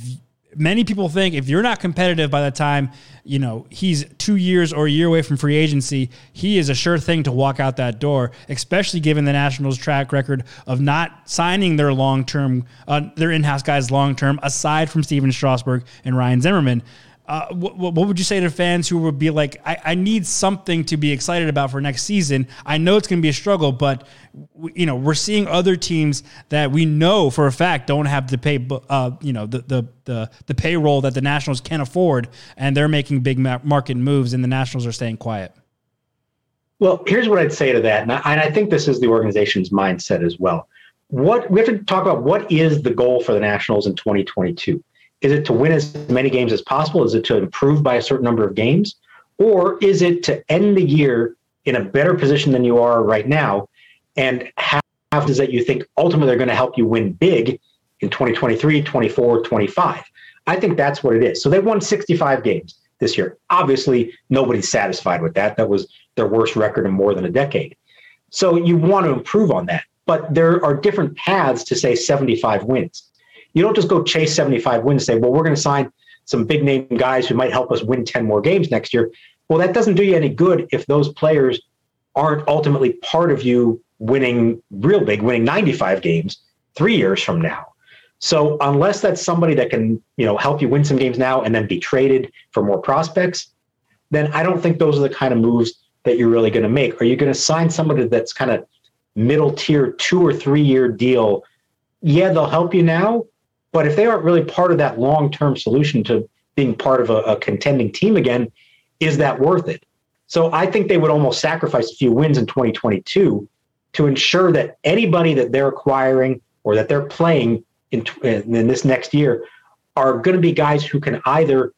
many people think if you're not competitive by the time you know he's two years or a year away from free agency, he is a sure thing to walk out that door. Especially given the Nationals' track record of not signing their long term, uh, their in house guys long term, aside from Stephen Strasburg and Ryan Zimmerman. Uh, what, what, would you say to fans who would be like, I, I, need something to be excited about for next season? I know it's going to be a struggle, but you know we're seeing other teams that we know for a fact don't have to pay, uh, you know, the, the the the payroll that the Nationals can afford, and they're making big market moves, and the Nationals are staying quiet. Well, here's what I'd say to that, and I, and I think this is the organization's mindset as well. What we have to talk about what is the goal for the Nationals in 2022 is it to win as many games as possible? Is it to improve by a certain number of games? Or is it to end the year in a better position than you are right now? And how does that you think ultimately they're going to help you win big in 2023, 24, 25? I think that's what it is. So they won 65 games this year. Obviously, nobody's satisfied with that. That was their worst record in more than a decade. So you want to improve on that. But there are different paths to say 75 wins. You don't just go chase 75 wins and say, well, we're going to sign some big name guys who might help us win 10 more games next year. Well, that doesn't do you any good if those players aren't ultimately part of you winning real big, winning 95 games three years from now. So unless that's somebody that can, you know, help you win some games now and then be traded for more prospects, then I don't think those are the kind of moves that you're really going to make. Are you going to sign somebody that's kind of middle tier two or three year deal? Yeah, they'll help you now, but if they aren't really part of that long term solution to being part of a, a contending team again, is that worth it? So I think they would almost sacrifice a few wins in 2022 to ensure that anybody that they're acquiring or that they're playing in, in this next year are going to be guys who can either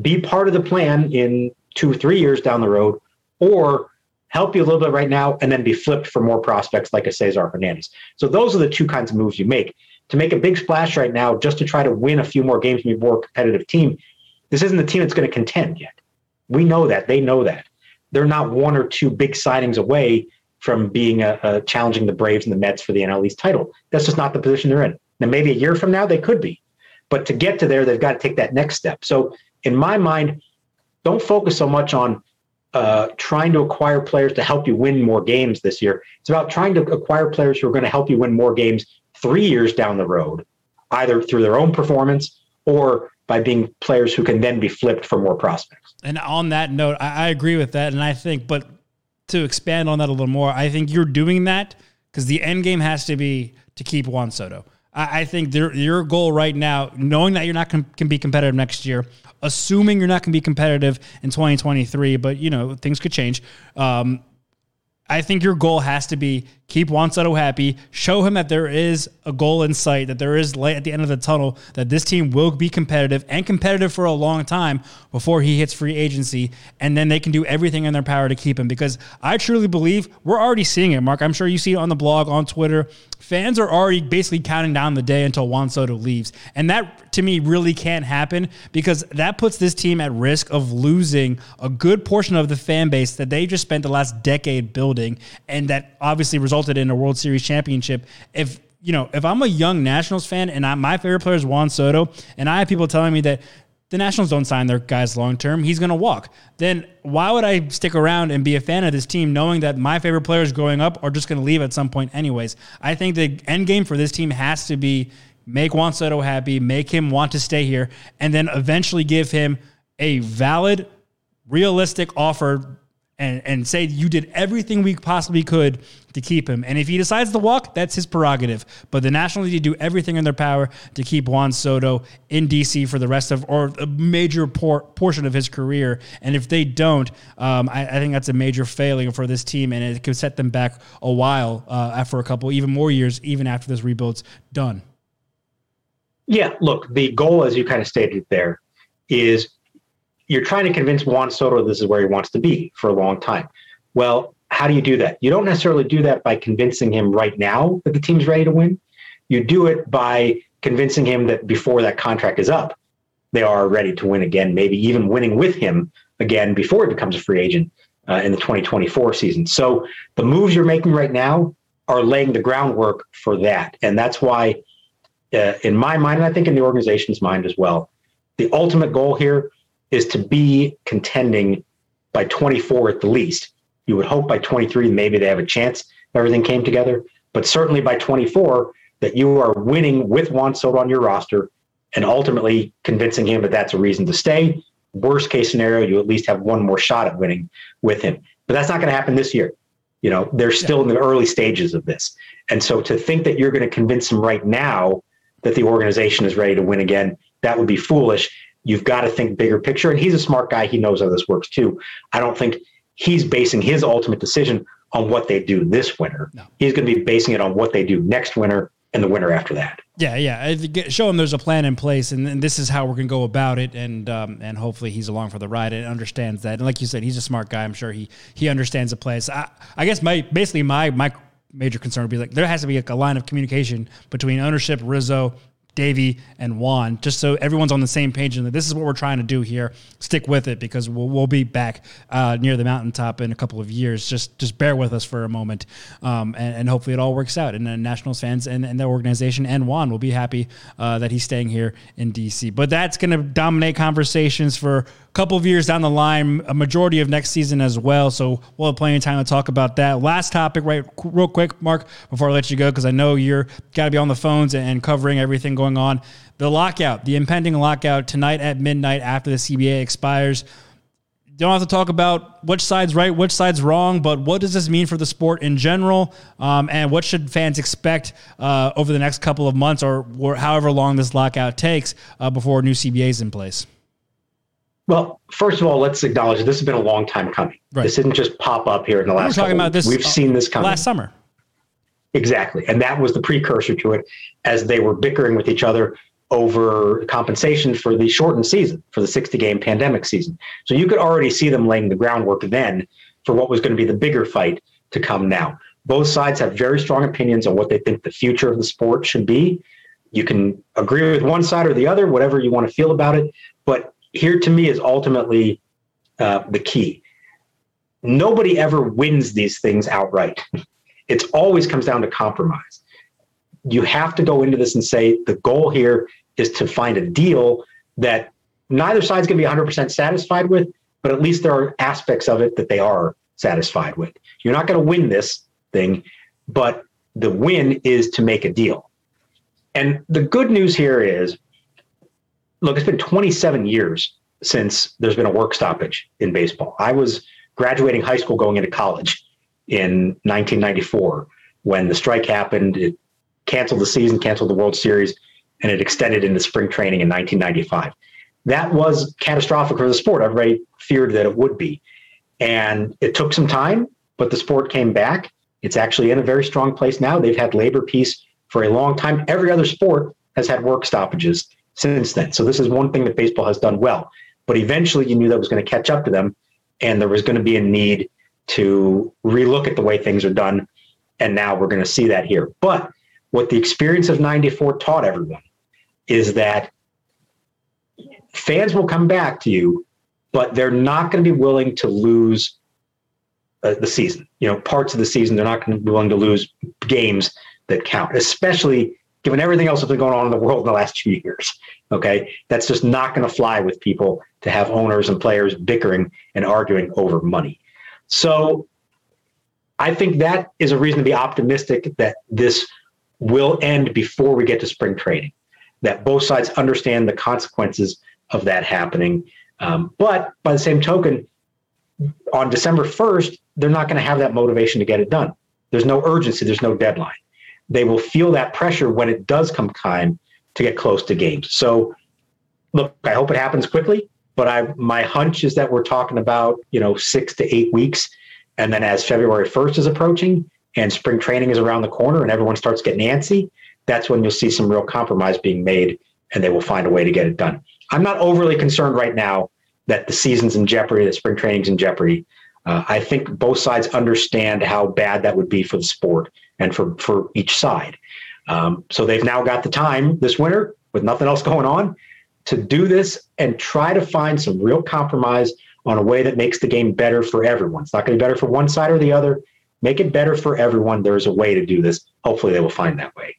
be part of the plan in two, three years down the road, or help you a little bit right now and then be flipped for more prospects like a Cesar Hernandez. So those are the two kinds of moves you make to make a big splash right now just to try to win a few more games and be more competitive team. This isn't the team that's going to contend yet. We know that. They know that. They're not one or two big signings away from being a, a challenging the Braves and the Mets for the NL East title. That's just not the position they're in. Now, maybe a year from now, they could be. But to get to there, they've got to take that next step. So, in my mind, don't focus so much on uh, trying to acquire players to help you win more games this year. It's about trying to acquire players who are going to help you win more games three years down the road, either through their own performance or by being players who can then be flipped for more prospects. And on that note, I, I agree with that. And I think, but to expand on that a little more, I think you're doing that because the end game has to be to keep Juan Soto. I, I think your goal right now, knowing that you're not can be competitive next year, assuming you're not going to be competitive in 2023, but you know things could change. Um, I think your goal has to be keep Juan Soto happy, show him that there is a goal in sight, that there is light at the end of the tunnel, that this team will be competitive and competitive for a long time before he hits free agency, and then they can do everything in their power to keep him. Because I truly believe we're already seeing it, Mark. I'm sure you see it on the blog, on Twitter. Fans are already basically counting down the day until Juan Soto leaves. And that to me really can't happen because that puts this team at risk of losing a good portion of the fan base that they just spent the last decade building and that obviously resulted in a World Series championship. If you know, if I'm a young Nationals fan and I, my favorite player is Juan Soto, and I have people telling me that the Nationals don't sign their guys long term, he's going to walk. Then why would I stick around and be a fan of this team knowing that my favorite players growing up are just going to leave at some point, anyways? I think the end game for this team has to be make Juan Soto happy, make him want to stay here, and then eventually give him a valid, realistic offer and, and say you did everything we possibly could to keep him. And if he decides to walk, that's his prerogative. But the Nationals need to do everything in their power to keep Juan Soto in DC for the rest of or a major por- portion of his career. And if they don't, um, I, I, think that's a major failing for this team, and it could set them back a while uh, after a couple, even more years, even after this rebuild's done. Yeah, look, the goal, as you kind of stated there, is you're trying to convince Juan Soto this is where he wants to be for a long time. Well, how do you do that? You don't necessarily do that by convincing him right now that the team's ready to win. You do it by convincing him that before that contract is up, they are ready to win again, maybe even winning with him again before he becomes a free agent uh, in the 2024 season. So the moves you're making right now are laying the groundwork for that. And that's why, uh, in my mind, and I think in the organization's mind as well, the ultimate goal here is to be contending by 24 at the least. You would hope by 23, maybe they have a chance if everything came together. But certainly by 24, that you are winning with Juan Soto on your roster and ultimately convincing him that that's a reason to stay. Worst case scenario, you at least have one more shot at winning with him. But that's not going to happen this year. You know, they're still in the early stages of this. And so to think that you're going to convince him right now that the organization is ready to win again, that would be foolish. You've got to think bigger picture. And he's a smart guy. He knows how this works too. I don't think he's basing his ultimate decision on what they do this winter. No. He's going to be basing it on what they do next winter and the winter after that. Yeah, yeah. Show him there's a plan in place, and, and this is how we're going to go about it, and um, and hopefully he's along for the ride and understands that. And like you said, he's a smart guy. I'm sure he he understands the place. I, I guess my basically my my major concern would be like there has to be like a line of communication between ownership, Rizzo, Davey, and Juan, just so everyone's on the same page and this is what we're trying to do here. Stick with it because we'll, we'll be back uh, near the mountaintop in a couple of years. Just just bear with us for a moment, um, and, and, hopefully it all works out. And the Nationals fans and, and the organization and Juan will be happy uh, that he's staying here in DC. But that's going to dominate conversations for couple of years down the line, a majority of next season as well. So we'll have plenty of time to talk about that. Last topic, right, real quick, Mark, before I let you go, because I know you're got to be on the phones and covering everything going on. The lockout, the impending lockout tonight at midnight after the CBA expires. Don't have to talk about which side's right, which side's wrong, but what does this mean for the sport in general? Um, and what should fans expect uh, over the next couple of months or, or however long this lockout takes uh, before new CBA is in place? Well, first of all, let's acknowledge this has been a long time coming. Right. This didn't just pop up here in the last. We're talking about this. We've uh, seen this coming last summer. Exactly, and that was the precursor to it, as they were bickering with each other over compensation for the shortened season, for the 60 game pandemic season. So you could already see them laying the groundwork then for what was going to be the bigger fight to come now. Both sides have very strong opinions on what they think the future of the sport should be. You can agree with one side or the other, whatever you want to feel about it. But here to me is ultimately uh, the key. Nobody ever wins these things outright. It always comes down to compromise. You have to go into this and say the goal here is to find a deal that neither side's going to be 100% satisfied with, but at least there are aspects of it that they are satisfied with. You're not going to win this thing, but the win is to make a deal. And the good news here is look, it's been 27 years since there's been a work stoppage in baseball. I was graduating high school going into college in 1994 when the strike happened. It canceled the season, canceled the World Series, and it extended into spring training in 1995. That was catastrophic for the sport. Everybody feared that it would be. And it took some time, but the sport came back. It's actually in a very strong place now. They've had labor peace for a long time. Every other sport has had work stoppages since then. So this is one thing that baseball has done well. But eventually, you knew that was going to catch up to them, and there was going to be a need to relook at the way things are done. And now we're going to see that here. But what the experience of 94 taught everyone is that fans will come back to you, but they're not going to be willing to lose uh, the season. You know, parts of the season, they're not going to be willing to lose games that count, especially given everything else that's been going on in the world in the last two years. Okay. That's just not going to fly with people to have owners and players bickering and arguing over money. So I think that is a reason to be optimistic that this will end before we get to spring training, that both sides understand the consequences of that happening. Um, but by the same token, on December 1st, they're not going to have that motivation to get it done. There's no urgency, there's no deadline. They will feel that pressure when it does come time to get close to games. So, look, I hope it happens quickly, but I my hunch is that we're talking about, you know, 6 to 8 weeks and then as February 1st is approaching and spring training is around the corner and everyone starts getting antsy, that's when you'll see some real compromise being made and they will find a way to get it done. I'm not overly concerned right now that the season's in jeopardy, that spring training's in jeopardy. Uh, I think both sides understand how bad that would be for the sport and for, for each side. Um, so they've now got the time this winter with nothing else going on to do this and try to find some real compromise on a way that makes the game better for everyone. It's not going to be better for one side or the other. Make it better for everyone. There's a way to do this. Hopefully, they will find that way.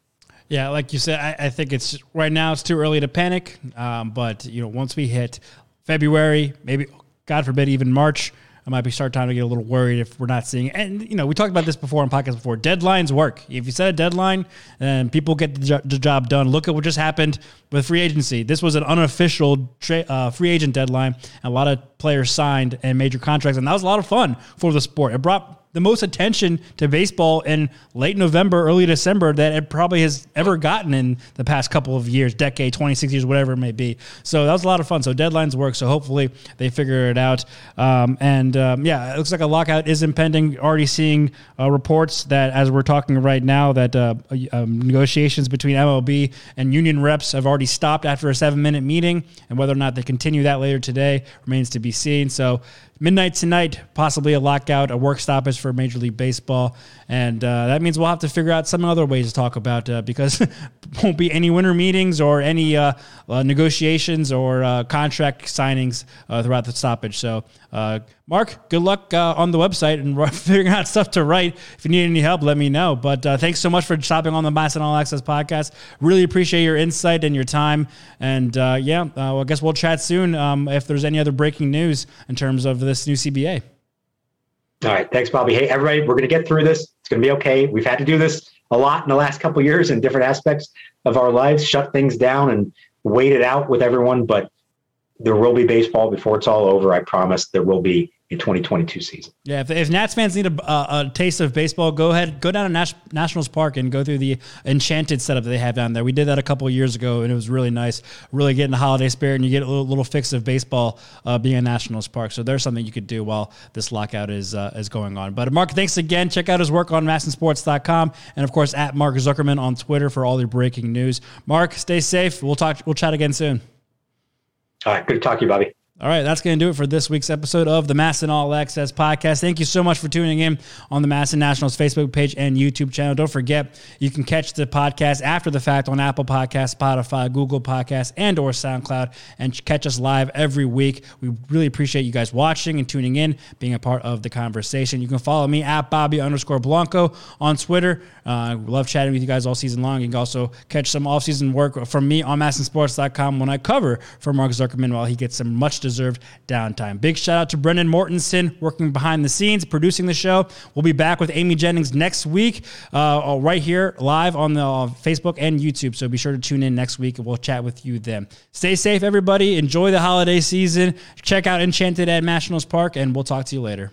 Yeah, like you said, I, I think it's right now it's too early to panic. Um, but you know, once we hit February, maybe God forbid, even March, I might be start time to get a little worried if we're not seeing. And you know, we talked about this before on podcasts before. Deadlines work. If you set a deadline and people get the, jo- the job done, look at what just happened with free agency. This was an unofficial tra- uh, free agent deadline. A lot of players signed and major contracts, and that was a lot of fun for the sport. It brought the most attention to baseball in late November, early December that it probably has ever gotten in the past couple of years, decade, 26 years, whatever it may be. So that was a lot of fun. So deadlines work. So hopefully they figure it out. Um, and um, yeah, it looks like a lockout is impending. Already seeing uh, reports that as we're talking right now, that uh, um, negotiations between MLB and union reps have already stopped after a seven minute meeting. And whether or not they continue that later today remains to be seen. So midnight tonight, possibly a lockout, a work stoppage for Major League Baseball, and uh, that means we'll have to figure out some other ways to talk about uh, because won't be any winter meetings or any uh, uh negotiations or uh, contract signings uh, throughout the stoppage. So, Mark, good luck on the website and figuring out stuff to write. If you need any help, let me know. But thanks so much for stopping on the MASN All Access podcast. Really appreciate your insight and your time. And yeah, well, I guess we'll chat soon um, if there's any other breaking news in terms of this new CBA. All right. Thanks, Bobby. Hey, everybody, we're going to get through this. It's going to be okay. We've had to do this a lot in the last couple years in different aspects of our lives, shut things down and wait it out with everyone. But there will be baseball before it's all over. I promise there will be a 2022 season. Yeah, if, if Nats fans need a, a, a, taste of baseball, go ahead, go down to Nash, Nationals Park and go through the enchanted setup that they have down there. We did that a couple years ago, and it was really nice. Really getting the holiday spirit, and you get a little, little fix of baseball uh, being at Nationals Park. So there's something you could do while this lockout is uh, is going on. But Mark, thanks again. Check out his work on MASNsports.com, and of course at Mark Zuckerman on Twitter for all your breaking news. Mark, stay safe. We'll talk. We'll chat again soon. All right, good to talk to you, Bobby. All right, that's going to do it for this week's episode of the MASN All Access podcast. Thank you so much for tuning in on the MASN Nationals Facebook page and YouTube channel. Don't forget, you can catch the podcast after the fact on Apple Podcasts, Spotify, Google Podcasts, and or SoundCloud, and catch us live every week. We really appreciate you guys watching and tuning in, being a part of the conversation. You can follow me at Bobby underscore Blanco on Twitter. Uh, love chatting with you guys all season long. You can also catch some off-season work from me on MASNsports.com when I cover for Mark Zuckerman while he gets some much deserved downtime. Big shout out to Brendan Mortensen working behind the scenes, producing the show. We'll be back with Amy Jennings next week, uh, right here live on the uh, Facebook and YouTube. So be sure to tune in next week and we'll chat with you then. Stay safe, everybody. Enjoy the holiday season. Check out Enchanted at Nationals Park, and we'll talk to you later.